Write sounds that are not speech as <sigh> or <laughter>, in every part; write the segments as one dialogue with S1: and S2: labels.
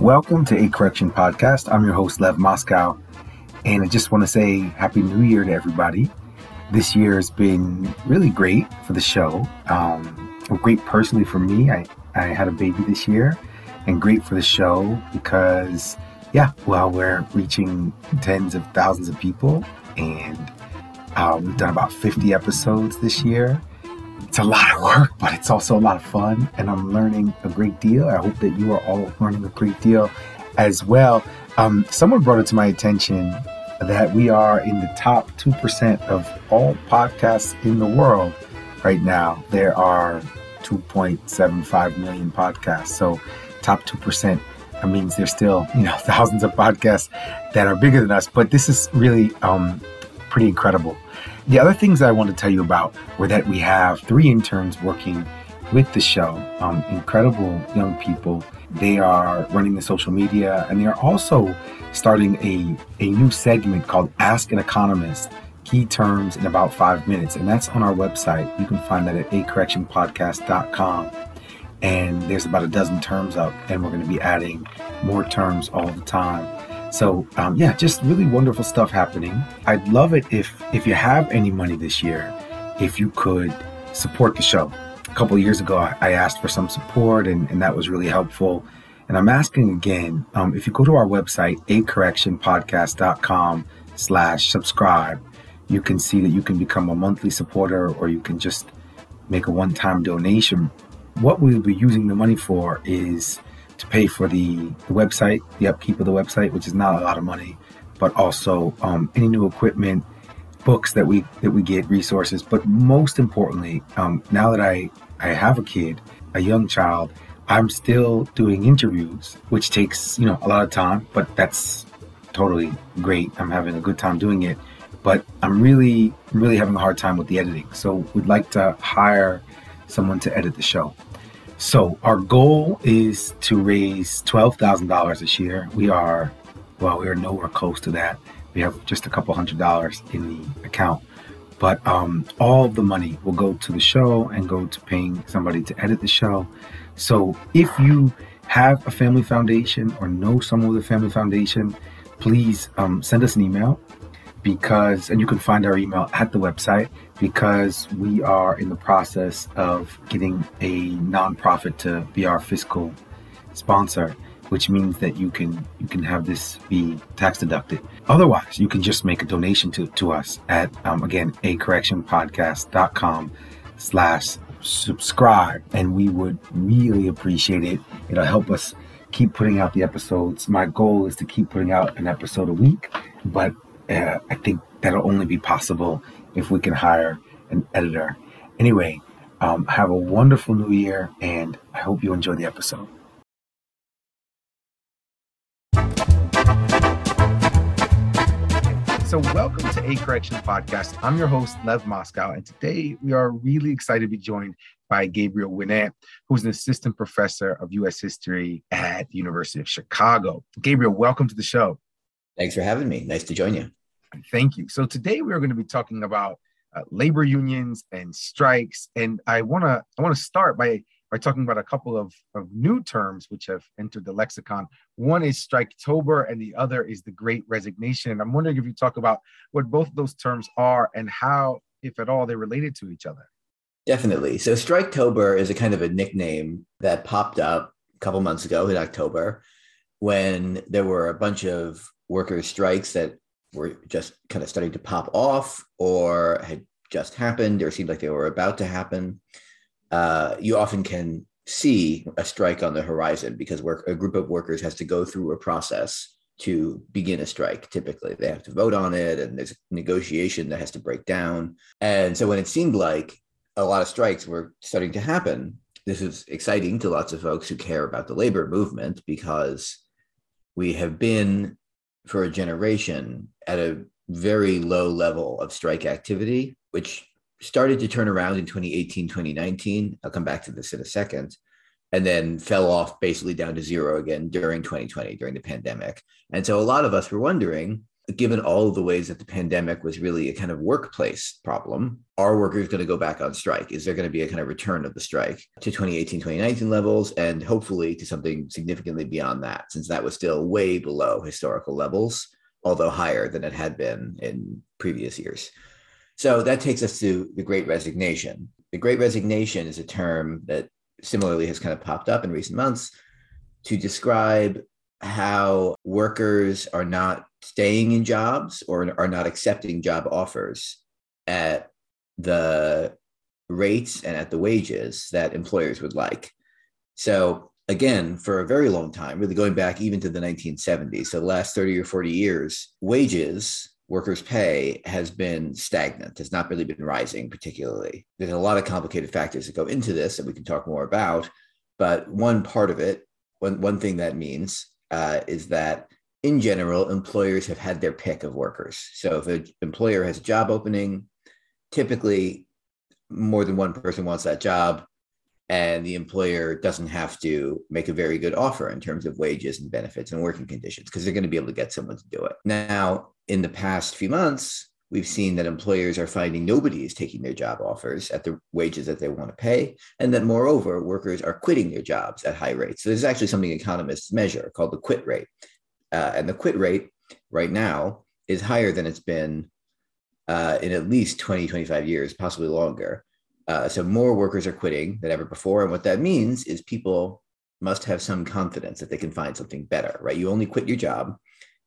S1: Welcome to A Correction Podcast. I'm your host, Lev Moscow, and I just want to say Happy New Year to everybody. This year has been really great for the show. Um, great personally for me. I, I had a baby this year, and great for the show because, yeah, well, we're reaching tens of thousands of people, and uh, we've done about 50 episodes this year it's a lot of work, but it's also a lot of fun, and I'm learning a great deal. I hope that you are all learning a great deal as well. Um, someone brought it to my attention that we are in the top 2% of all podcasts in the world right now. There are 2.75 million podcasts. So, top 2%. That means there's still, you know, <laughs> thousands of podcasts that are bigger than us, but this is really um, pretty incredible. The other things I want to tell you about were that we have three interns working with the show, um, incredible young people. They are running the social media and they are also starting a, a new segment called Ask an Economist Key Terms in About Five Minutes. And that's on our website. You can find that at acorrectionpodcast.com. And there's about a dozen terms up, and we're going to be adding more terms all the time. So um, yeah, just really wonderful stuff happening. I'd love it if if you have any money this year, if you could support the show. A couple years ago, I, I asked for some support, and, and that was really helpful. And I'm asking again, um, if you go to our website, acorrectionpodcast.com slash subscribe, you can see that you can become a monthly supporter or you can just make a one-time donation. What we'll be using the money for is to pay for the, the website, the upkeep of the website, which is not a lot of money, but also um, any new equipment, books that we that we get, resources. But most importantly, um, now that I I have a kid, a young child, I'm still doing interviews, which takes you know a lot of time, but that's totally great. I'm having a good time doing it, but I'm really really having a hard time with the editing. So we'd like to hire someone to edit the show. So our goal is to raise twelve thousand dollars this year. We are, well, we are nowhere close to that. We have just a couple hundred dollars in the account, but um, all the money will go to the show and go to paying somebody to edit the show. So if you have a family foundation or know someone with a family foundation, please um, send us an email because, and you can find our email at the website because we are in the process of getting a nonprofit to be our fiscal sponsor which means that you can you can have this be tax deducted. Otherwise, you can just make a donation to, to us at um, again a correctionpodcast.com slash subscribe and we would really appreciate it. It'll help us keep putting out the episodes. My goal is to keep putting out an episode a week, but uh, I think that'll only be possible if we can hire an editor. Anyway, um, have a wonderful new year, and I hope you enjoy the episode. So, welcome to A Correction Podcast. I'm your host, Lev Moscow, and today we are really excited to be joined by Gabriel Winant, who's an assistant professor of U.S. history at the University of Chicago. Gabriel, welcome to the show.
S2: Thanks for having me. Nice to join you.
S1: Thank you. So today we are going to be talking about uh, labor unions and strikes, and I want to I want to start by by talking about a couple of, of new terms which have entered the lexicon. One is Striketober, and the other is the Great Resignation. And I'm wondering if you talk about what both those terms are and how, if at all, they're related to each other.
S2: Definitely. So Striketober is a kind of a nickname that popped up a couple months ago in October when there were a bunch of workers' strikes that were just kind of starting to pop off or had just happened or seemed like they were about to happen, uh, you often can see a strike on the horizon because work, a group of workers has to go through a process to begin a strike. Typically, they have to vote on it, and there's a negotiation that has to break down. And so, when it seemed like a lot of strikes were starting to happen, this is exciting to lots of folks who care about the labor movement because we have been for a generation at a very low level of strike activity, which started to turn around in 2018, 2019. I'll come back to this in a second. And then fell off basically down to zero again during 2020, during the pandemic. And so a lot of us were wondering given all of the ways that the pandemic was really a kind of workplace problem, are workers going to go back on strike? Is there going to be a kind of return of the strike to 2018, 2019 levels and hopefully to something significantly beyond that, since that was still way below historical levels, although higher than it had been in previous years? So that takes us to the great resignation. The great resignation is a term that similarly has kind of popped up in recent months to describe how workers are not staying in jobs or are not accepting job offers at the rates and at the wages that employers would like. So, again, for a very long time, really going back even to the 1970s, so the last 30 or 40 years, wages, workers' pay has been stagnant, has not really been rising particularly. There's a lot of complicated factors that go into this that we can talk more about. But one part of it, one, one thing that means uh, is that in general, employers have had their pick of workers. So if an employer has a job opening, typically more than one person wants that job, and the employer doesn't have to make a very good offer in terms of wages and benefits and working conditions because they're going to be able to get someone to do it. Now, in the past few months, we've seen that employers are finding nobody is taking their job offers at the wages that they want to pay, and that moreover, workers are quitting their jobs at high rates. So there's actually something economists measure called the quit rate. Uh, and the quit rate right now is higher than it's been uh, in at least 20, 25 years, possibly longer. Uh, so more workers are quitting than ever before. And what that means is people must have some confidence that they can find something better, right? You only quit your job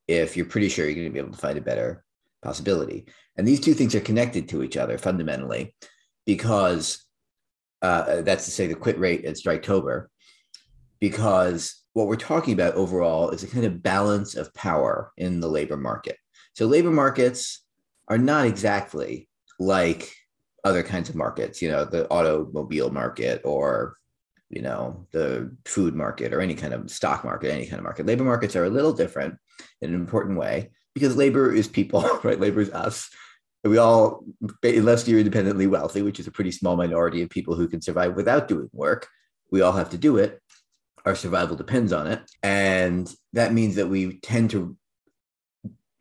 S2: if you're pretty sure you're going to be able to find a better possibility. And these two things are connected to each other fundamentally because uh, that's to say the quit rate and Striketober, because what we're talking about overall is a kind of balance of power in the labor market. So labor markets are not exactly like other kinds of markets, you know, the automobile market or you know the food market or any kind of stock market any kind of market. Labor markets are a little different in an important way because labor is people <laughs> right? Labor is us. We all unless you're independently wealthy which is a pretty small minority of people who can survive without doing work. We all have to do it our survival depends on it. And that means that we tend to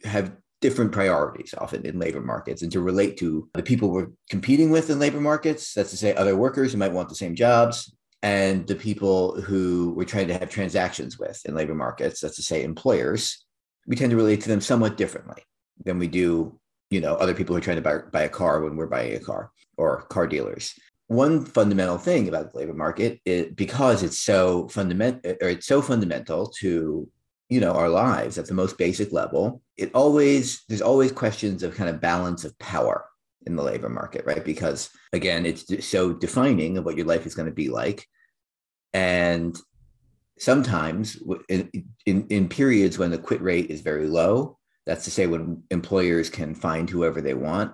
S2: have different priorities often in labor markets and to relate to the people we're competing with in labor markets. That's to say, other workers who might want the same jobs and the people who we're trying to have transactions with in labor markets. That's to say, employers. We tend to relate to them somewhat differently than we do, you know, other people who are trying to buy, buy a car when we're buying a car or car dealers one fundamental thing about the labor market is because it's so fundamental or it's so fundamental to you know our lives at the most basic level it always there's always questions of kind of balance of power in the labor market right? Because again it's so defining of what your life is going to be like. And sometimes in, in, in periods when the quit rate is very low that's to say when employers can find whoever they want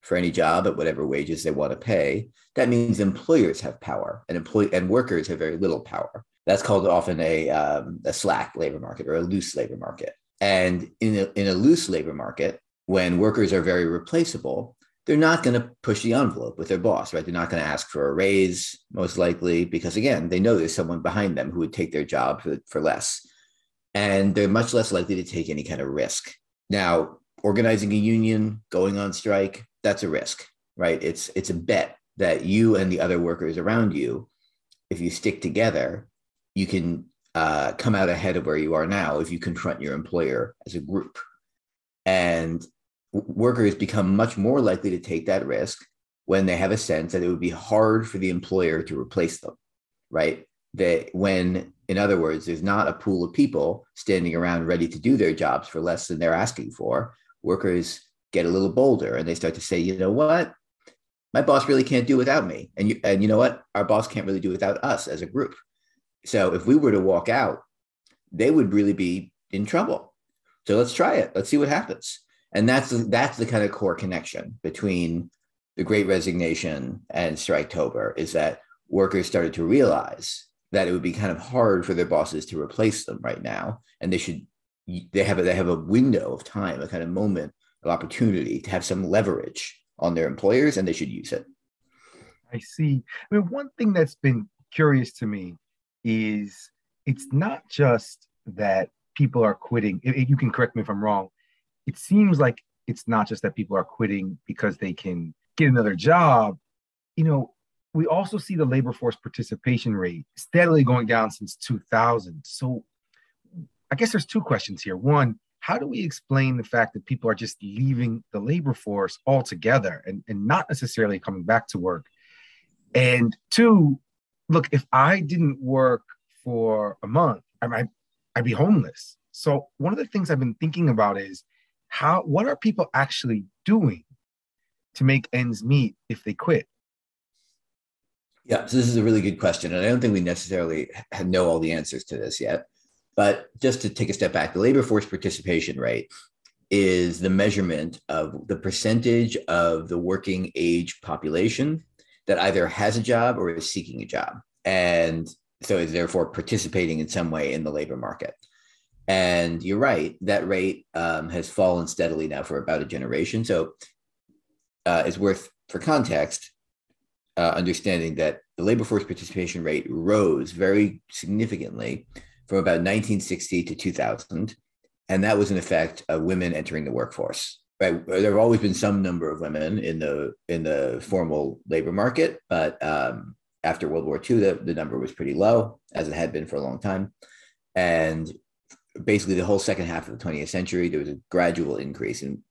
S2: for any job at whatever wages they want to pay, that means employers have power and employ and workers have very little power. That's called often a, um, a slack labor market or a loose labor market. And in a, in a loose labor market, when workers are very replaceable, they're not going to push the envelope with their boss, right? They're not going to ask for a raise, most likely, because again, they know there's someone behind them who would take their job for, for less. And they're much less likely to take any kind of risk. Now, organizing a union, going on strike, that's a risk, right? It's it's a bet that you and the other workers around you, if you stick together, you can uh, come out ahead of where you are now if you confront your employer as a group. And workers become much more likely to take that risk when they have a sense that it would be hard for the employer to replace them, right? That when, in other words, there's not a pool of people standing around ready to do their jobs for less than they're asking for, workers get a little bolder and they start to say, you know what? My boss really can't do without me. And you, and you know what? Our boss can't really do without us as a group. So if we were to walk out, they would really be in trouble. So let's try it. Let's see what happens. And that's that's the kind of core connection between the Great Resignation and Striketober is that workers started to realize that it would be kind of hard for their bosses to replace them right now, and they should they have a, they have a window of time, a kind of moment opportunity to have some leverage on their employers and they should use it.
S1: I see. I mean, one thing that's been curious to me is it's not just that people are quitting. You can correct me if I'm wrong. it seems like it's not just that people are quitting because they can get another job. You know, we also see the labor force participation rate steadily going down since 2000. So I guess there's two questions here. One, how do we explain the fact that people are just leaving the labor force altogether and, and not necessarily coming back to work? And two, look, if I didn't work for a month, I might I'd be homeless. So one of the things I've been thinking about is how what are people actually doing to make ends meet if they quit?
S2: Yeah, so this is a really good question. And I don't think we necessarily know all the answers to this yet. But just to take a step back, the labor force participation rate is the measurement of the percentage of the working age population that either has a job or is seeking a job. And so is therefore participating in some way in the labor market. And you're right, that rate um, has fallen steadily now for about a generation. So uh, it's worth, for context, uh, understanding that the labor force participation rate rose very significantly from about 1960 to 2000. And that was an effect of women entering the workforce. Right. There have always been some number of women in the in the formal labor market, but um, after World War II, the, the number was pretty low, as it had been for a long time. And basically, the whole second half of the 20th century, there was a gradual increase in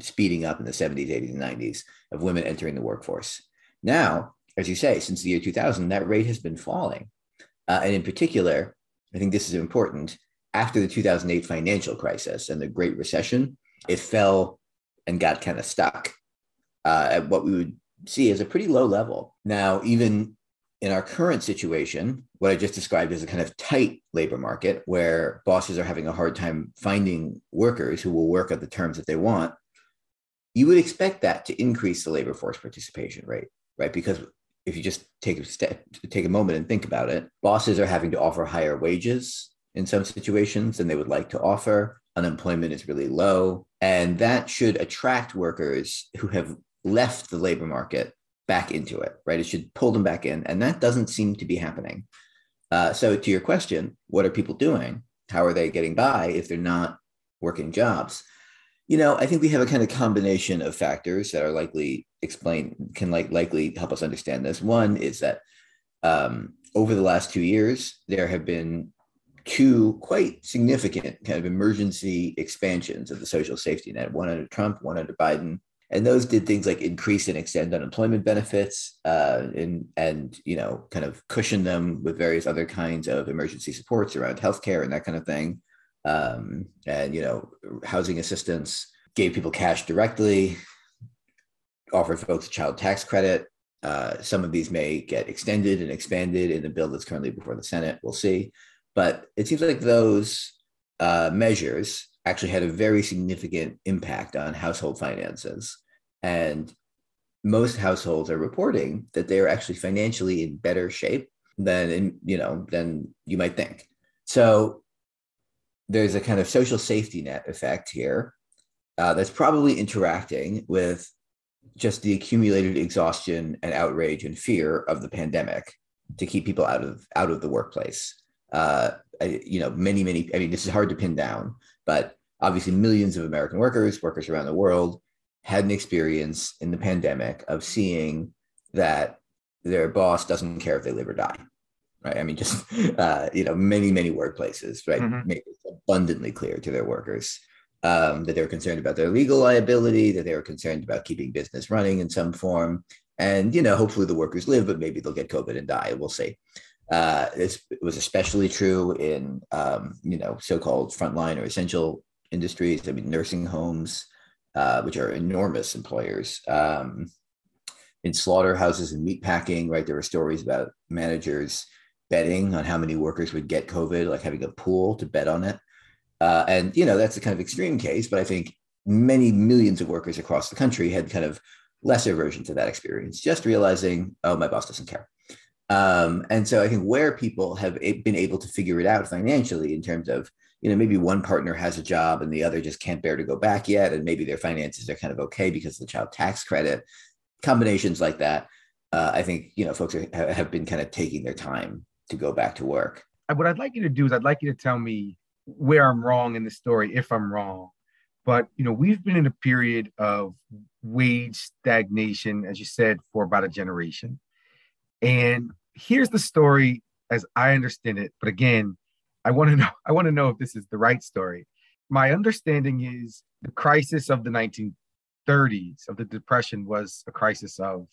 S2: speeding up in the 70s, 80s, and 90s of women entering the workforce. Now, as you say, since the year 2000, that rate has been falling. Uh, and in particular, I think this is important. After the 2008 financial crisis and the Great Recession, it fell and got kind of stuck uh, at what we would see as a pretty low level. Now, even in our current situation, what I just described as a kind of tight labor market where bosses are having a hard time finding workers who will work at the terms that they want, you would expect that to increase the labor force participation rate, right? Because if you just take a step, take a moment and think about it, bosses are having to offer higher wages in some situations than they would like to offer. Unemployment is really low, and that should attract workers who have left the labor market back into it, right? It should pull them back in, and that doesn't seem to be happening. Uh, so, to your question, what are people doing? How are they getting by if they're not working jobs? You know, I think we have a kind of combination of factors that are likely explain can like likely help us understand this. One is that um, over the last two years, there have been two quite significant kind of emergency expansions of the social safety net. One under Trump, one under Biden, and those did things like increase and extend unemployment benefits, uh, and and you know kind of cushion them with various other kinds of emergency supports around healthcare and that kind of thing um, and you know housing assistance gave people cash directly offered folks a child tax credit. Uh, some of these may get extended and expanded in the bill that's currently before the senate. We'll see. But it seems like those uh, measures actually had a very significant impact on household finances. And most households are reporting that they are actually financially in better shape than in, you know than you might think. So there's a kind of social safety net effect here uh, that's probably interacting with just the accumulated exhaustion and outrage and fear of the pandemic to keep people out of out of the workplace. Uh, I, you know, many many. I mean, this is hard to pin down, but obviously, millions of American workers, workers around the world, had an experience in the pandemic of seeing that their boss doesn't care if they live or die right? I mean, just <laughs> uh, you know, many many workplaces, right, mm-hmm. it abundantly clear to their workers um, that they were concerned about their legal liability, that they were concerned about keeping business running in some form, and you know, hopefully the workers live, but maybe they'll get COVID and die. We'll see. Uh, this was especially true in um, you know so-called frontline or essential industries. I mean, nursing homes, uh, which are enormous employers. Um, in slaughterhouses and meatpacking, right? There were stories about managers betting on how many workers would get COVID, like having a pool to bet on it. Uh, and, you know, that's a kind of extreme case, but I think many millions of workers across the country had kind of lesser versions of that experience, just realizing, oh, my boss doesn't care. Um, and so I think where people have been able to figure it out financially in terms of, you know, maybe one partner has a job and the other just can't bear to go back yet, and maybe their finances are kind of okay because of the child tax credit, combinations like that. Uh, I think you know folks are, have been kind of taking their time to go back to work.
S1: What I'd like you to do is I'd like you to tell me where I'm wrong in the story, if I'm wrong. But you know, we've been in a period of wage stagnation, as you said, for about a generation. And here's the story as I understand it. But again, I want to <laughs> know, I want to know if this is the right story. My understanding is the crisis of the 1930s of the depression was a crisis of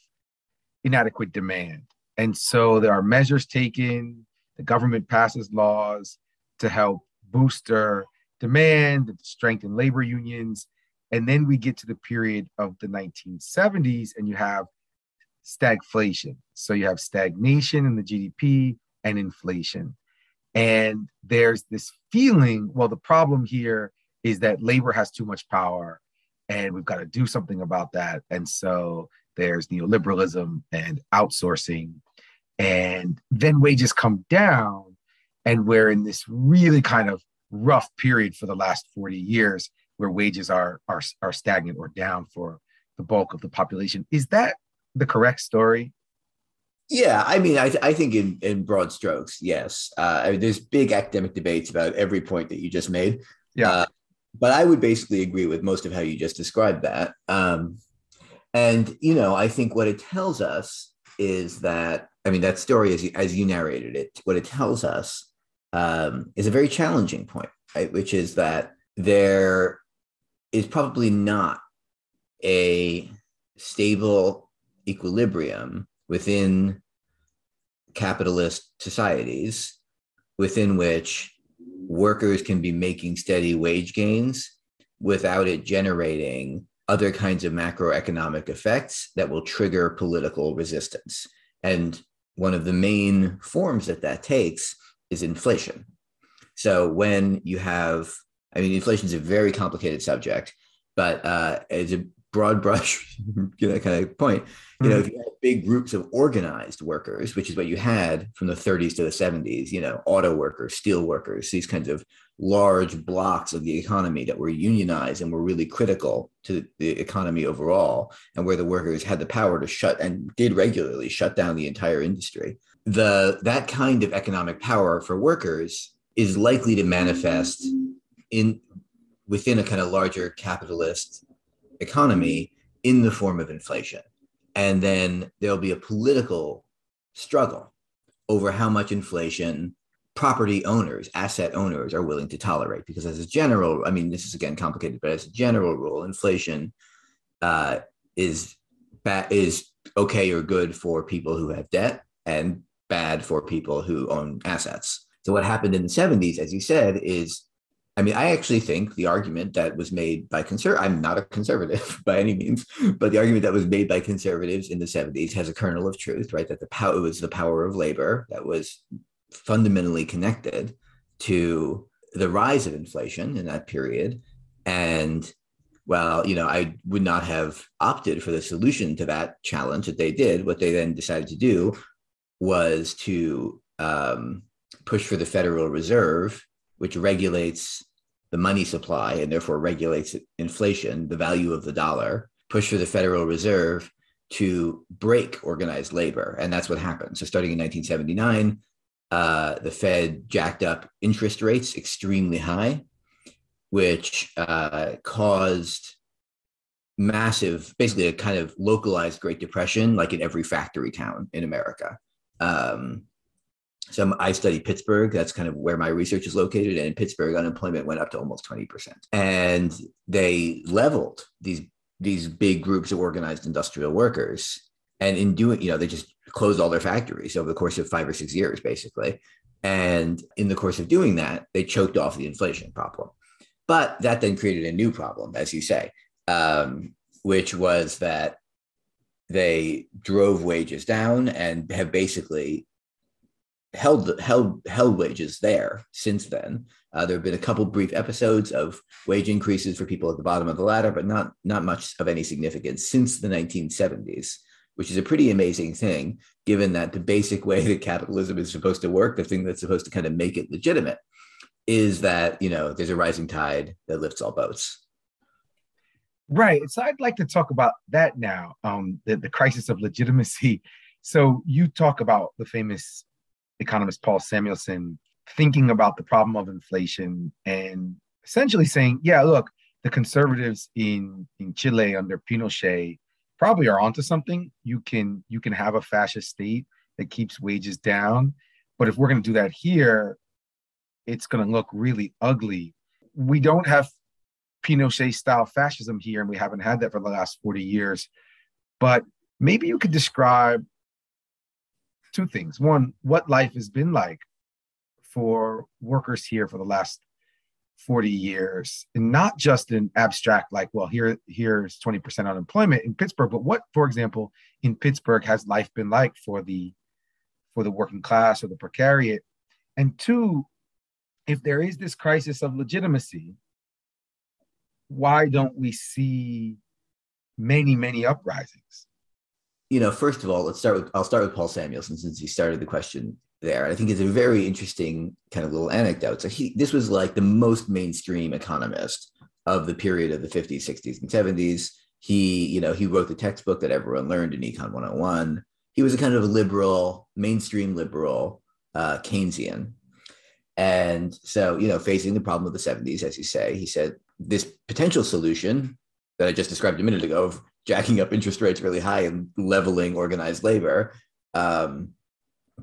S1: inadequate demand. And so there are measures taken, the government passes laws to help booster demand, to strengthen labor unions. And then we get to the period of the 1970s and you have stagflation. So you have stagnation in the GDP and inflation. And there's this feeling well, the problem here is that labor has too much power and we've got to do something about that. And so there's neoliberalism and outsourcing. And then wages come down. And we're in this really kind of rough period for the last 40 years where wages are, are, are stagnant or down for the bulk of the population. Is that the correct story?
S2: Yeah, I mean, I, I think in, in broad strokes, yes. Uh, I mean, there's big academic debates about every point that you just made.
S1: Yeah. Uh,
S2: but I would basically agree with most of how you just described that. Um, and, you know, I think what it tells us is that, I mean, that story, as you, as you narrated it, what it tells us um, is a very challenging point, right? Which is that there is probably not a stable equilibrium within capitalist societies within which workers can be making steady wage gains without it generating other kinds of macroeconomic effects that will trigger political resistance. And one of the main forms that that takes is inflation. So when you have, I mean, inflation is a very complicated subject, but uh, as a broad brush, <laughs> you know, kind of point, you know, if mm-hmm. you have big groups of organized workers, which is what you had from the 30s to the 70s, you know, auto workers, steel workers, these kinds of large blocks of the economy that were unionized and were really critical to the economy overall, and where the workers had the power to shut and did regularly shut down the entire industry. The that kind of economic power for workers is likely to manifest in within a kind of larger capitalist economy in the form of inflation and then there'll be a political struggle over how much inflation property owners, asset owners are willing to tolerate. Because as a general, I mean, this is again complicated, but as a general rule, inflation uh, is bad is okay or good for people who have debt and bad for people who own assets. So what happened in the 70s, as you said, is I mean, I actually think the argument that was made by conserv I'm not a conservative <laughs> by any means, but the argument that was made by conservatives in the 70s has a kernel of truth, right? That the power it was the power of labor that was fundamentally connected to the rise of inflation in that period. And well, you know, I would not have opted for the solution to that challenge that they did. What they then decided to do was to um, push for the Federal Reserve, which regulates the money supply and therefore regulates inflation, the value of the dollar, push for the Federal Reserve to break organized labor. And that's what happened. So starting in 1979, uh, the Fed jacked up interest rates extremely high, which uh, caused massive, basically a kind of localized Great Depression, like in every factory town in America. Um, so I study Pittsburgh. That's kind of where my research is located. And in Pittsburgh, unemployment went up to almost 20%. And they leveled these these big groups of organized industrial workers. And in doing, you know, they just closed all their factories over the course of five or six years, basically. And in the course of doing that, they choked off the inflation problem. But that then created a new problem, as you say, um, which was that they drove wages down and have basically held held held wages there since then. Uh, there have been a couple brief episodes of wage increases for people at the bottom of the ladder, but not not much of any significance since the 1970s, which is a pretty amazing thing, given that the basic way that capitalism is supposed to work, the thing that's supposed to kind of make it legitimate, is that you know there's a rising tide that lifts all boats.
S1: Right. So I'd like to talk about that now, um, the, the crisis of legitimacy. So you talk about the famous economist Paul Samuelson thinking about the problem of inflation and essentially saying, yeah, look, the conservatives in in Chile under Pinochet probably are onto something. You can you can have a fascist state that keeps wages down, but if we're going to do that here, it's going to look really ugly. We don't have Pinochet style fascism here, and we haven't had that for the last 40 years. But maybe you could describe two things. One, what life has been like for workers here for the last 40 years and not just an abstract like well here here's 20% unemployment in pittsburgh but what for example in pittsburgh has life been like for the for the working class or the precariat and two if there is this crisis of legitimacy why don't we see many many uprisings
S2: you know first of all let's start with i'll start with paul samuelson since he started the question there. I think it's a very interesting kind of little anecdote. So he this was like the most mainstream economist of the period of the 50s, 60s, and 70s. He, you know, he wrote the textbook that everyone learned in Econ 101. He was a kind of liberal, mainstream liberal, uh, Keynesian. And so, you know, facing the problem of the 70s, as you say, he said this potential solution that I just described a minute ago of jacking up interest rates really high and leveling organized labor um,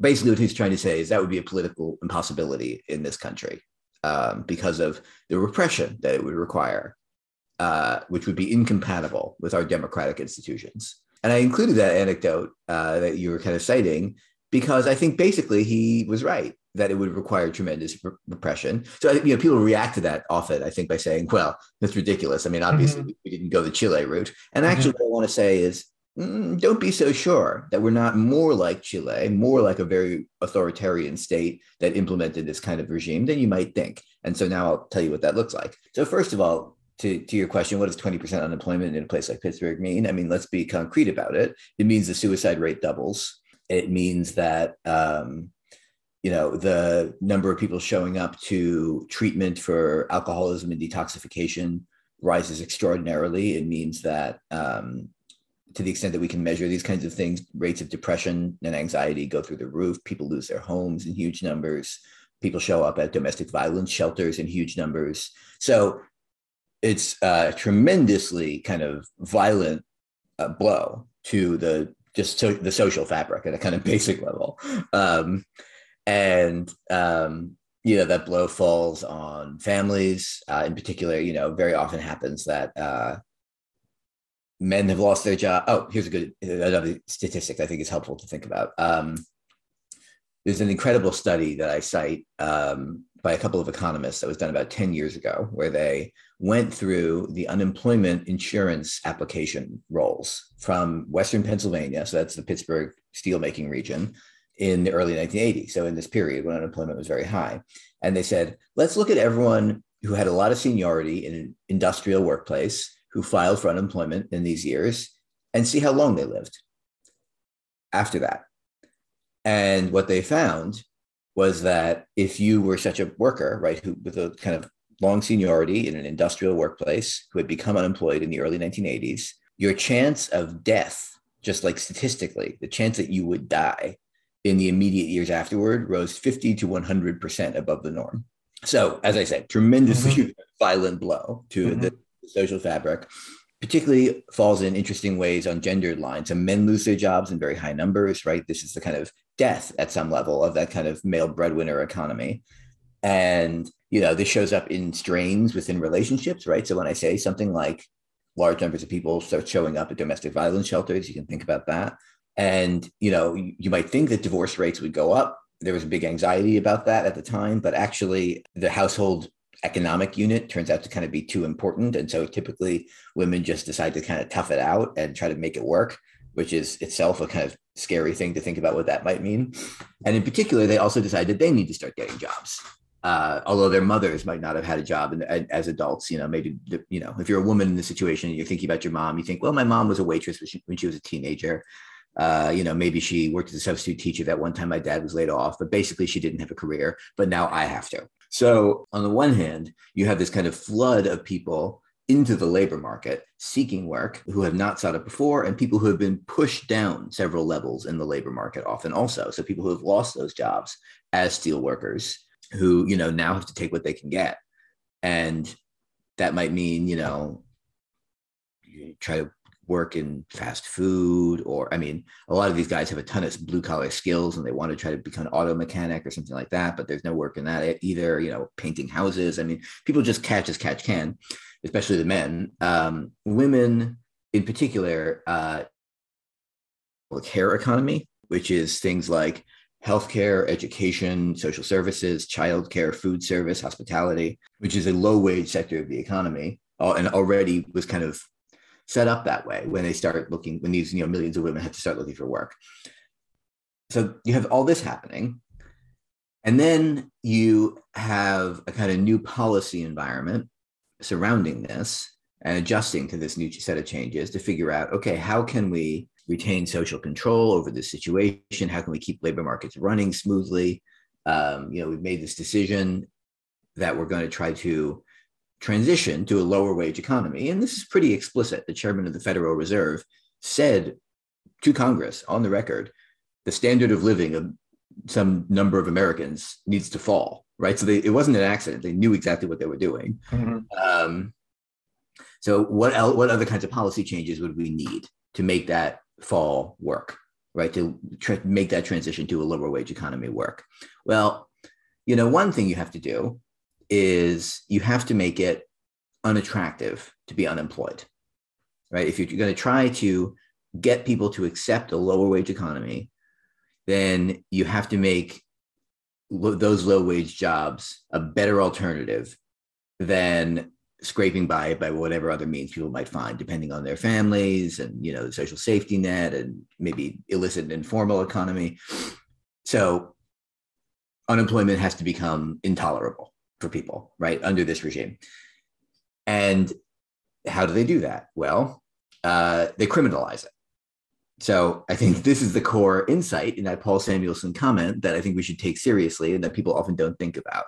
S2: basically what he's trying to say is that would be a political impossibility in this country um, because of the repression that it would require, uh, which would be incompatible with our democratic institutions. And I included that anecdote uh, that you were kind of citing because I think basically he was right that it would require tremendous repression. So you know, people react to that often. I think by saying, "Well, that's ridiculous." I mean, obviously mm-hmm. we didn't go the Chile route. And actually, mm-hmm. what I want to say is Mm, don't be so sure that we're not more like Chile, more like a very authoritarian state that implemented this kind of regime than you might think. And so now I'll tell you what that looks like. So, first of all, to, to your question, what does 20% unemployment in a place like Pittsburgh mean? I mean, let's be concrete about it. It means the suicide rate doubles. It means that, um, you know, the number of people showing up to treatment for alcoholism and detoxification rises extraordinarily. It means that um, to the extent that we can measure these kinds of things, rates of depression and anxiety go through the roof. People lose their homes in huge numbers. People show up at domestic violence shelters in huge numbers. So it's a tremendously kind of violent uh, blow to the just the social fabric at a kind of <laughs> basic level. Um, and um, you know that blow falls on families uh, in particular. You know, very often happens that uh, men have lost their job. Oh, here's a good another statistic I think is helpful to think about. Um, there's an incredible study that I cite um, by a couple of economists that was done about 10 years ago, where they went through the unemployment insurance application rolls from Western Pennsylvania, so that's the Pittsburgh steelmaking region, in the early 1980s. So in this period when unemployment was very high. And they said, let's look at everyone who had a lot of seniority in an industrial workplace who filed for unemployment in these years and see how long they lived after that. And what they found was that if you were such a worker, right, who with a kind of long seniority in an industrial workplace who had become unemployed in the early 1980s, your chance of death, just like statistically, the chance that you would die in the immediate years afterward rose 50 to 100% above the norm. So, as I said, tremendously mm-hmm. violent blow to mm-hmm. the social fabric particularly falls in interesting ways on gendered lines. So men lose their jobs in very high numbers, right? This is the kind of death at some level of that kind of male breadwinner economy. And, you know, this shows up in strains within relationships, right? So when I say something like large numbers of people start showing up at domestic violence shelters, you can think about that. And, you know, you, might think that divorce rates would go up. There was a big anxiety about that at the time, but actually the household economic unit turns out to kind of be too important. And so typically women just decide to kind of tough it out and try to make it work, which is itself a kind of scary thing to think about what that might mean. And in particular, they also decide that they need to start getting jobs. Uh, although their mothers might not have had a job as adults, you know, maybe, you know, if you're a woman in the situation and you're thinking about your mom, you think, well, my mom was a waitress when she, when she was a teenager. Uh, you know, maybe she worked as a substitute teacher that one time my dad was laid off, but basically she didn't have a career, but now I have to. So, on the one hand, you have this kind of flood of people into the labor market seeking work who have not sought it before, and people who have been pushed down several levels in the labor market, often also. So, people who have lost those jobs as steel workers who, you know, now have to take what they can get. And that might mean, you know, you try to work in fast food or i mean a lot of these guys have a ton of blue collar skills and they want to try to become an auto mechanic or something like that but there's no work in that either you know painting houses. I mean people just catch as catch can especially the men. Um, women in particular uh, care economy which is things like healthcare, education, social services, childcare, food service, hospitality, which is a low wage sector of the economy, uh, and already was kind of set up that way when they start looking, when these you know millions of women have to start looking for work. So you have all this happening. And then you have a kind of new policy environment surrounding this and adjusting to this new set of changes to figure out okay, how can we retain social control over the situation? How can we keep labor markets running smoothly? Um, you know, we've made this decision that we're going to try to transition to a lower wage economy. And this is pretty explicit. The chairman of the Federal Reserve said to Congress on the record the standard of living of some number of Americans needs to fall, right? So they, it wasn't an accident. They knew exactly what they were doing. Mm-hmm. Um, so what else, what other kinds of policy changes would we need to make that fall work, right? To make that transition to a lower wage economy work. Well, you know, one thing you have to do is you have to make it unattractive to be unemployed, right? If you're going to try to get people to accept a lower wage economy, then you have to make lo- those low wage jobs a better alternative than scraping by by whatever other means people might find depending on their families and you know the social safety net and maybe illicit informal economy so unemployment has to become intolerable for people right under this regime. And how do they do that? Well uh, they criminalize it. So i think this is the core insight in that paul samuelson comment that i think we should take seriously and that people often don't think about.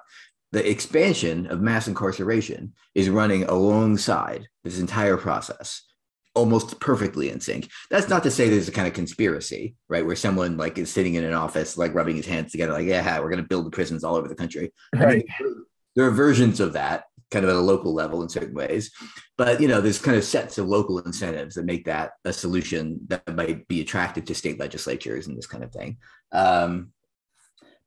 S2: The expansion of mass incarceration is running alongside this entire process almost perfectly in sync. That's not to say there's a kind of conspiracy right where someone like is sitting in an office like rubbing his hands together like yeah we're going to build the prisons all over the country. Right. I mean, there are versions of that kind of at a local level in certain ways but you know there's kind of sets of local incentives that make that a solution that might be attractive to state legislatures and this kind of thing um,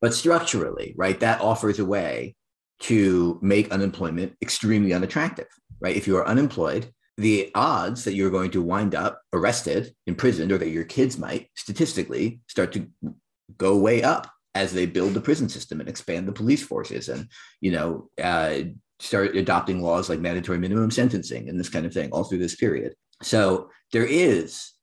S2: but structurally right that offers a way to make unemployment extremely unattractive, right? If you are unemployed, the odds that you're going to wind up arrested, imprisoned, or that your kids might statistically start to go way up as they build the prison system and expand the police forces and, you know, uh, start adopting laws like mandatory minimum sentencing and this kind of thing all through this period. So there is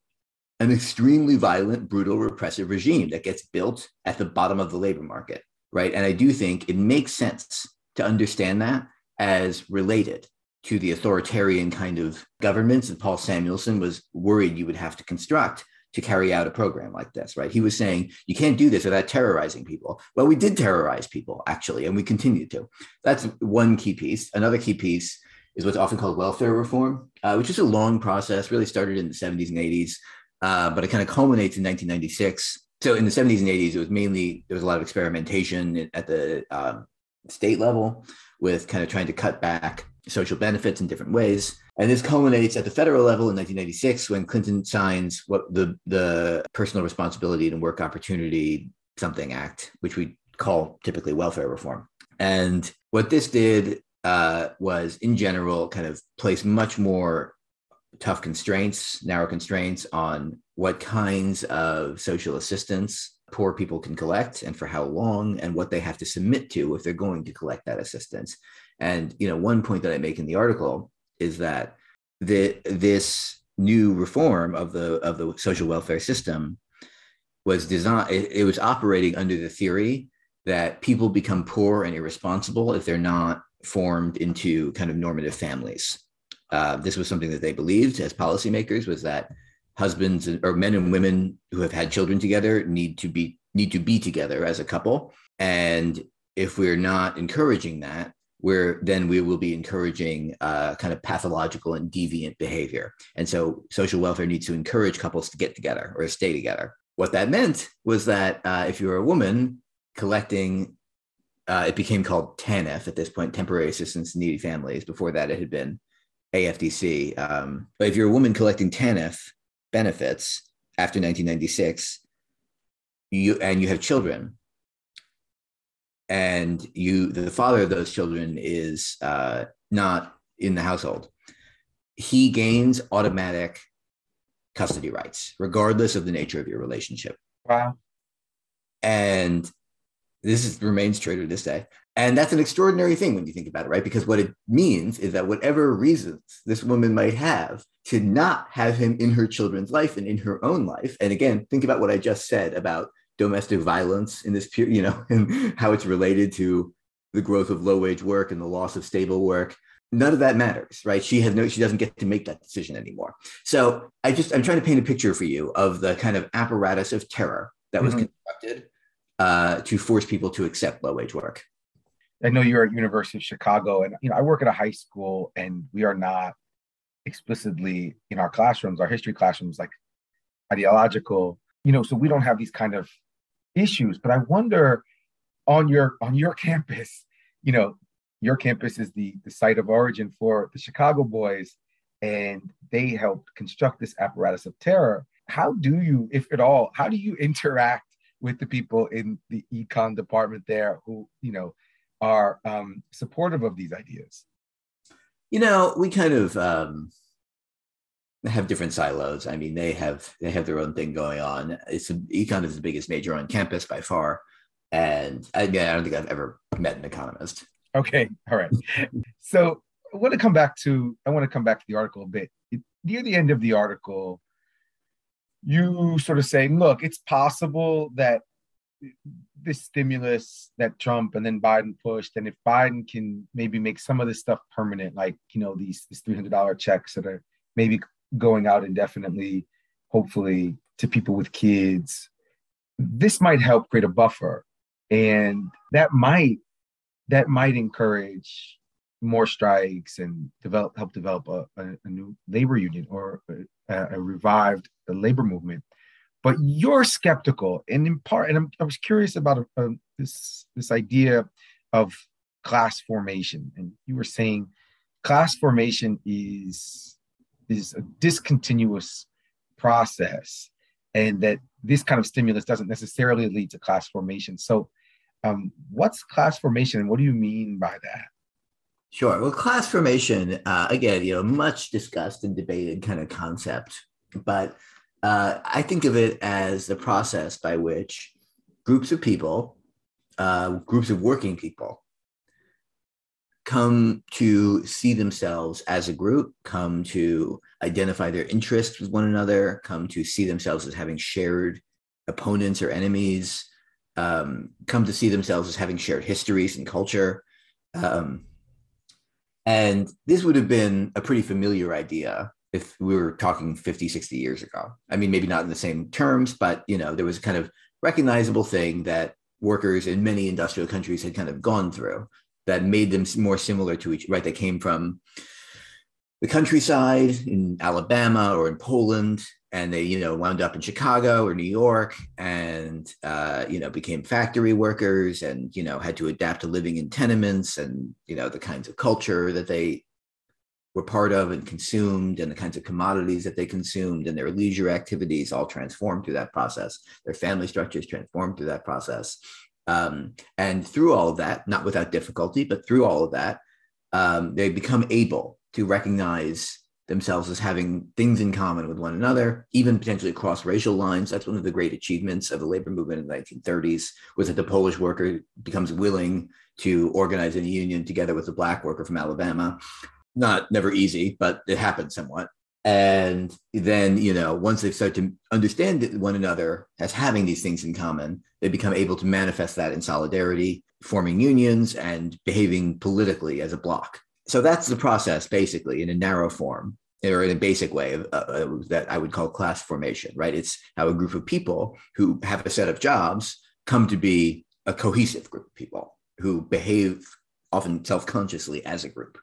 S2: an extremely violent, brutal, repressive regime that gets built at the bottom of the labor market, right? And I do think it makes sense to understand that as related to the authoritarian kind of governments that Paul Samuelson was worried you would have to construct to carry out a program like this, right? He was saying, you can't do this without terrorizing people. Well, we did terrorize people, actually, and we continue to. That's one key piece. Another key piece is what's often called welfare reform, uh, which is a long process, really started in the 70s and 80s, uh, but it kind of culminates in 1996. So in the 70s and 80s, it was mainly, there was a lot of experimentation at the um, state level with kind of trying to cut back social benefits in different ways. And this culminates at the federal level in 1996 when Clinton signs what the, the Personal Responsibility and Work Opportunity Something Act, which we call typically welfare reform. And what this did uh, was, in general, kind of place much more tough constraints, narrow constraints on what kinds of social assistance poor people can collect and for how long and what they have to submit to if they're going to collect that assistance. And you know, one point that I make in the article is that the this new reform of the of the social welfare system was designed it, it was operating under the theory that people become poor and irresponsible if they're not formed into kind of normative families. Uh, this was something that they believed as policymakers was that husbands or men and women who have had children together need to be need to be together as a couple and if we're not encouraging that we're then we will be encouraging uh, kind of pathological and deviant behavior and so social welfare needs to encourage couples to get together or stay together what that meant was that uh, if you're a woman collecting uh, it became called TANF at this point, Temporary Assistance to Needy Families. Before that, it had been AFDC. Um, but if you're a woman collecting TANF benefits after 1996, you and you have children, and you the father of those children is uh, not in the household, he gains automatic custody rights, regardless of the nature of your relationship.
S1: Wow.
S2: And this is, remains true to this day. And that's an extraordinary thing when you think about it, right? Because what it means is that whatever reasons this woman might have to not have him in her children's life and in her own life. And again, think about what I just said about domestic violence in this period, you know, <laughs> and how it's related to the growth of low wage work and the loss of stable work. None of that matters right? She has no she doesn't get to make that decision anymore. So i just i'm trying to paint a picture for you of the kind of apparatus of terror that was mm-hmm. constructed uh, to force people to accept low wage work.
S1: I know you're at university of chicago and you know i work at a high school and we are not explicitly in our classrooms our history classrooms like ideological you know so we don't have these kind of issues but i wonder on your on your campus you know your campus is the, the site of origin for the Chicago Boys, and they helped construct this apparatus of terror. How do you, if at all, how do you <laughs> interact with the people in the econ department there who, you know, are um, supportive of these ideas?
S2: You know, we kind of um, have different silos. I mean, they have they have their own thing going on. It's econ is the biggest major on campus by far, and again, I don't think I've ever met an economist.
S1: Okay, all right. So I want to come back to I want to come back to the article a bit. Near the end of the article, you sort of say, look, it's possible that this stimulus that Trump and then Biden pushed, and if Biden can maybe make some of this stuff permanent, like you know these these three hundred dollar checks that are maybe going out indefinitely, hopefully to people with kids, this might help create a buffer, and that might that might encourage more strikes and develop help develop a, a, a new labor union or a, a, revived labor movement. But you're skeptical, and in part, and I'm, i was curious about uh, this this idea of class formation. And you were saying class formation is is a discontinuous process, and that this kind of stimulus doesn't necessarily lead to class formation. So um, what's class formation and what do you mean by that?
S2: Sure. Well, class formation, uh, again, you know, much discussed and debated kind of concept, but uh, I think of it as the process by which groups of people, uh, groups of working people, come to see themselves as a group, come to identify their interests with one another, come to see themselves as having shared opponents or enemies, um, come to see themselves as having shared histories and culture. Um, and this would have been a pretty familiar idea if we were talking 50, 60 years ago. I mean, maybe not in the same terms, but you know, there was a kind of recognizable thing that workers in many industrial countries had kind of gone through that made them more similar to each right. They came from the countryside in Alabama or in Poland, and they, you know, wound up in Chicago or New York, and uh, you know, became factory workers, and you know, had to adapt to living in tenements, and you know, the kinds of culture that they were part of and consumed, and the kinds of commodities that they consumed, and their leisure activities all transformed through that process. Their family structures transformed through that process, um, and through all of that, not without difficulty, but through all of that, um, they become able to recognize themselves as having things in common with one another, even potentially across racial lines. That's one of the great achievements of the labor movement in the 1930s, was that the Polish worker becomes willing to organize in a union together with a black worker from Alabama. Not never easy, but it happened somewhat. And then, you know, once they start to understand one another as having these things in common, they become able to manifest that in solidarity, forming unions and behaving politically as a block so that's the process basically in a narrow form or in a basic way of, uh, uh, that I would call class formation, right? It's how a group of people who have a set of jobs come to be a cohesive group of people who behave often self-consciously as a group.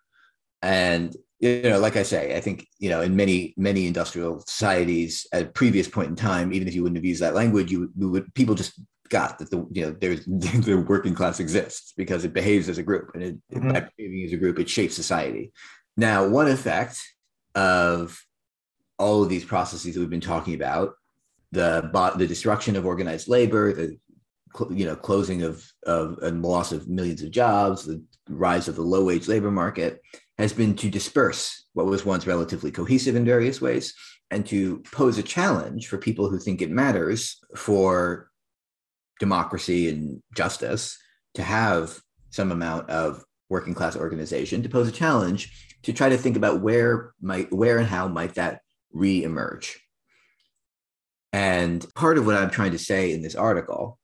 S2: And you know, like I say, I think you know, in many many industrial societies at a previous point in time, even if you wouldn't have used that language, you would people just got that the you know there's <laughs> the working class exists because it behaves as a group and it, mm-hmm. by behaving as a group it shapes society now one effect of all of these processes that we've been talking about the the destruction of organized labor the you know closing of of and loss of millions of jobs the rise of the low wage labor market has been to disperse what was once relatively cohesive in various ways and to pose a challenge for people who think it matters for democracy and justice to have some amount of working class organization to pose a challenge to try to think about where might where and how might that re-emerge. And part of what i'm trying to say in this article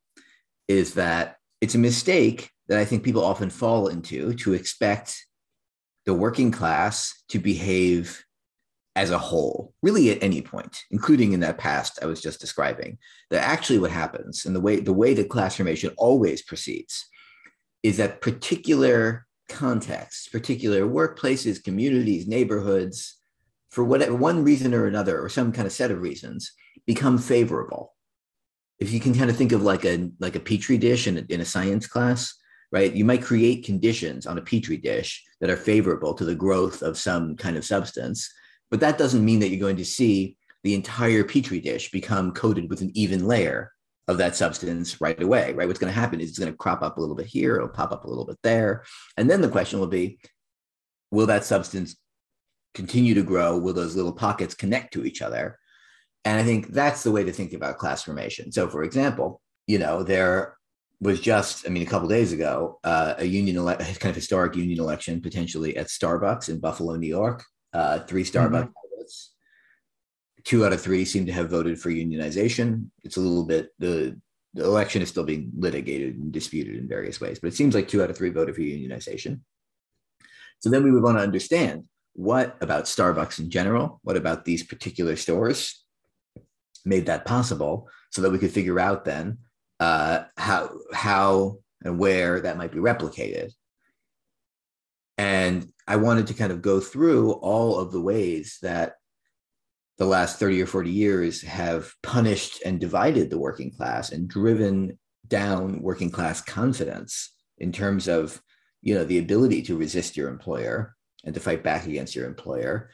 S2: is that it's a mistake that i think people often fall into to expect the working class to behave as a whole, really at any point, including in that past I was just describing, that actually what happens and the way the way that class formation always proceeds is that particular contexts, particular workplaces, communities, neighborhoods, for whatever one reason or another, or some kind of set of reasons, become favorable. If you can kind of think of like a like a petri dish in a, in a science class, right? You might create conditions on a petri dish that are favorable to the growth of some kind of substance but that doesn't mean that you're going to see the entire petri dish become coated with an even layer of that substance right away, right? What's going to happen is it's going to crop up a little bit here, it'll pop up a little bit there. And then the question will be will that substance continue to grow? Will those little pockets connect to each other? And I think that's the way to think about class formation. So, for example, you know, there was just, I mean, a couple days ago, uh, a union, ele- kind of historic union election potentially at Starbucks in Buffalo, New York uh, three Starbucks mm-hmm. Two out of three seem to have voted for unionization. It's a little bit the the election is still being litigated and disputed in various ways, but it seems like two out of three voted for unionization. So then we would want to understand what about Starbucks in general, what about these particular stores made that possible, so that we could figure out then uh, how how and where that might be replicated. And I wanted to kind of go through all of the ways that the last 30 or 40 years have punished and divided the working class and driven down working class confidence in terms of you know the ability to resist your employer and to fight back against your employer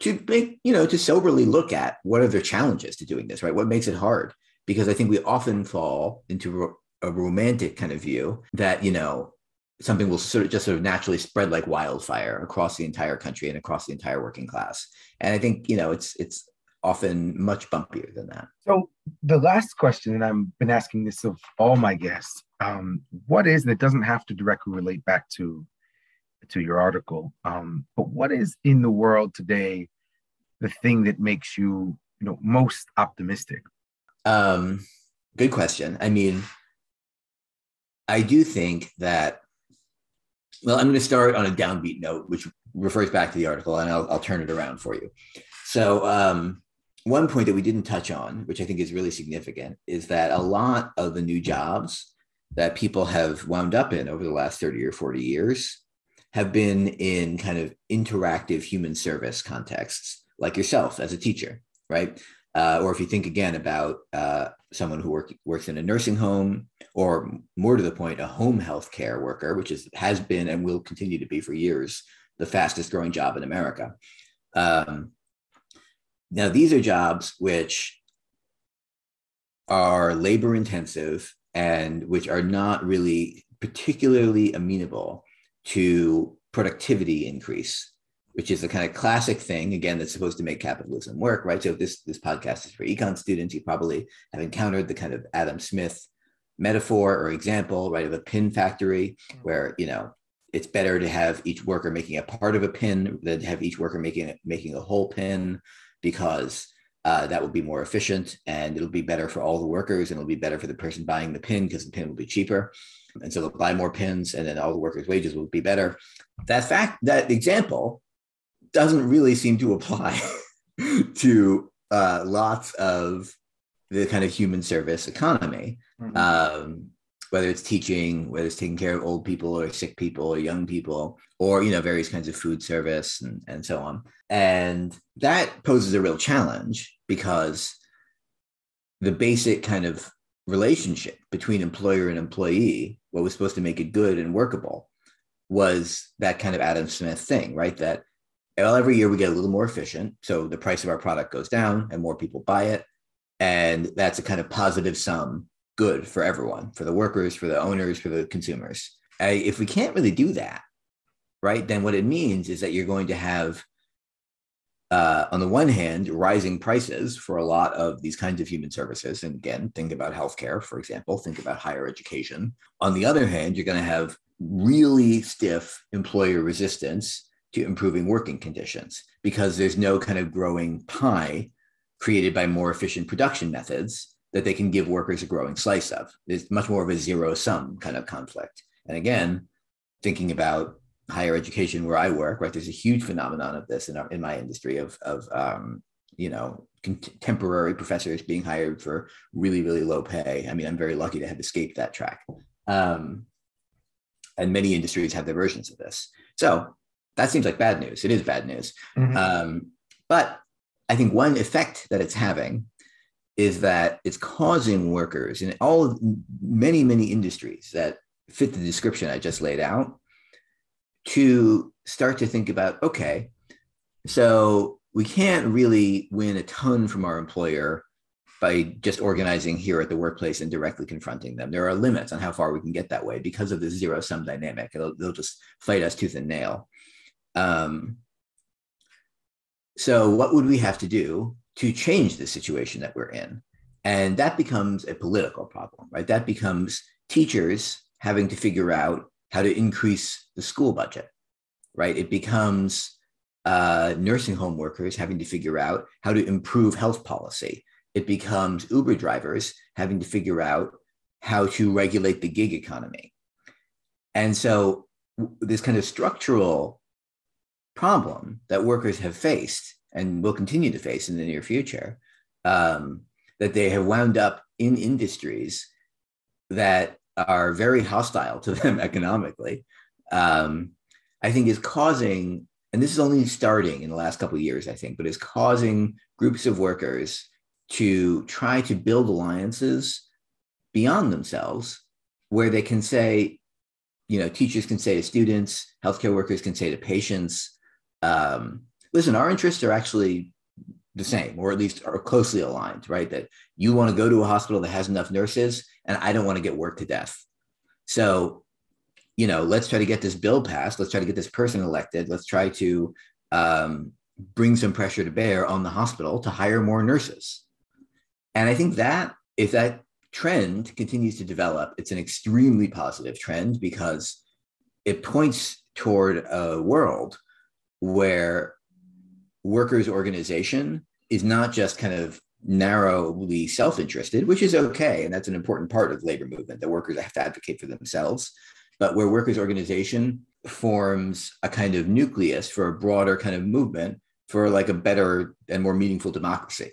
S2: to make you know to soberly look at what are the challenges to doing this right what makes it hard because i think we often fall into a romantic kind of view that you know something will sort of just sort of naturally spread like wildfire across the entire country and across the entire working class. And I think you know it's it's often much bumpier than that.
S1: So the last question, and I've been asking this of all my guests, um, what is that doesn't have to directly relate back to to your article, um, but what is in the world today the thing that makes you you know most optimistic?
S2: Um, good question. I mean, I do think that well, I'm going to start on a downbeat note, which refers back to the article, and I'll, I'll turn it around for you. So, um, one point that we didn't touch on, which I think is really significant, is that a lot of the new jobs that people have wound up in over the last 30 or 40 years have been in kind of interactive human service contexts, like yourself as a teacher, right? Uh, or if you think again about uh, someone who work, works in a nursing home, or more to the point, a home health care worker, which is has been and will continue to be for years the fastest growing job in America. Um, now, these are jobs which are labor intensive and which are not really particularly amenable to productivity increase which is the kind of classic thing again that's supposed to make capitalism work right? So if this this podcast is for econ students. You probably have encountered the kind of adam smith metaphor or example right of a pin factory mm-hmm. where you know it's better to have each worker making a part of a pin than to have each worker making making a whole pin because uh, that will be more efficient and it'll be better for all the workers and it'll be better for the person buying the pin because the pin will be cheaper. And so they'll buy more pins and then all the workers wages will be better. That fact that example doesn't really seem to apply <laughs> to uh, lots of the kind of human service economy, mm-hmm. um, whether it's teaching, whether it's taking care of old people or sick people or young people, or you know various kinds of food service and, and so on. And that poses a real challenge because the basic kind of relationship between employer and employee, what was supposed to make it good and workable, was that kind of Adam Smith thing, right? That well, every year we get a little more efficient. So the price of our product goes down and more people buy it. And that's a kind of positive sum good for everyone, for the workers, for the owners, for the consumers. I, if we can't really do that, right, then what it means is that you're going to have, uh, on the one hand, rising prices for a lot of these kinds of human services. And again, think about healthcare, for example, think about higher education. On the other hand, you're going to have really stiff employer resistance to improving working conditions because there's no kind of growing pie created by more efficient production methods that they can give workers a growing slice of. It's much more of a zero sum kind of conflict. And again, thinking about higher education where I work, right? There's a huge phenomenon of this in our, in my industry of of um, you know contemporary professors being hired for really really low pay. I mean, I'm very lucky to have escaped that track. Um, and many industries have their versions of this. So that seems like bad news. It is bad news. Mm-hmm. Um, but I think one effect that it's having is that it's causing workers in all of many, many industries that fit the description I just laid out to start to think about okay, so we can't really win a ton from our employer by just organizing here at the workplace and directly confronting them. There are limits on how far we can get that way because of the zero sum dynamic. They'll, they'll just fight us tooth and nail. Um, so, what would we have to do to change the situation that we're in? And that becomes a political problem, right? That becomes teachers having to figure out how to increase the school budget, right? It becomes uh, nursing home workers having to figure out how to improve health policy. It becomes Uber drivers having to figure out how to regulate the gig economy. And so, this kind of structural problem that workers have faced and will continue to face in the near future um, that they have wound up in industries that are very hostile to <laughs> them economically um, i think is causing and this is only starting in the last couple of years i think but is causing groups of workers to try to build alliances beyond themselves where they can say you know teachers can say to students healthcare workers can say to patients um, listen, our interests are actually the same, or at least are closely aligned, right? That you want to go to a hospital that has enough nurses, and I don't want to get worked to death. So, you know, let's try to get this bill passed. Let's try to get this person elected. Let's try to um, bring some pressure to bear on the hospital to hire more nurses. And I think that if that trend continues to develop, it's an extremely positive trend because it points toward a world where workers' organization is not just kind of narrowly self-interested, which is okay, and that's an important part of labor movement. The workers have to advocate for themselves, but where workers' organization forms a kind of nucleus for a broader kind of movement for like a better and more meaningful democracy.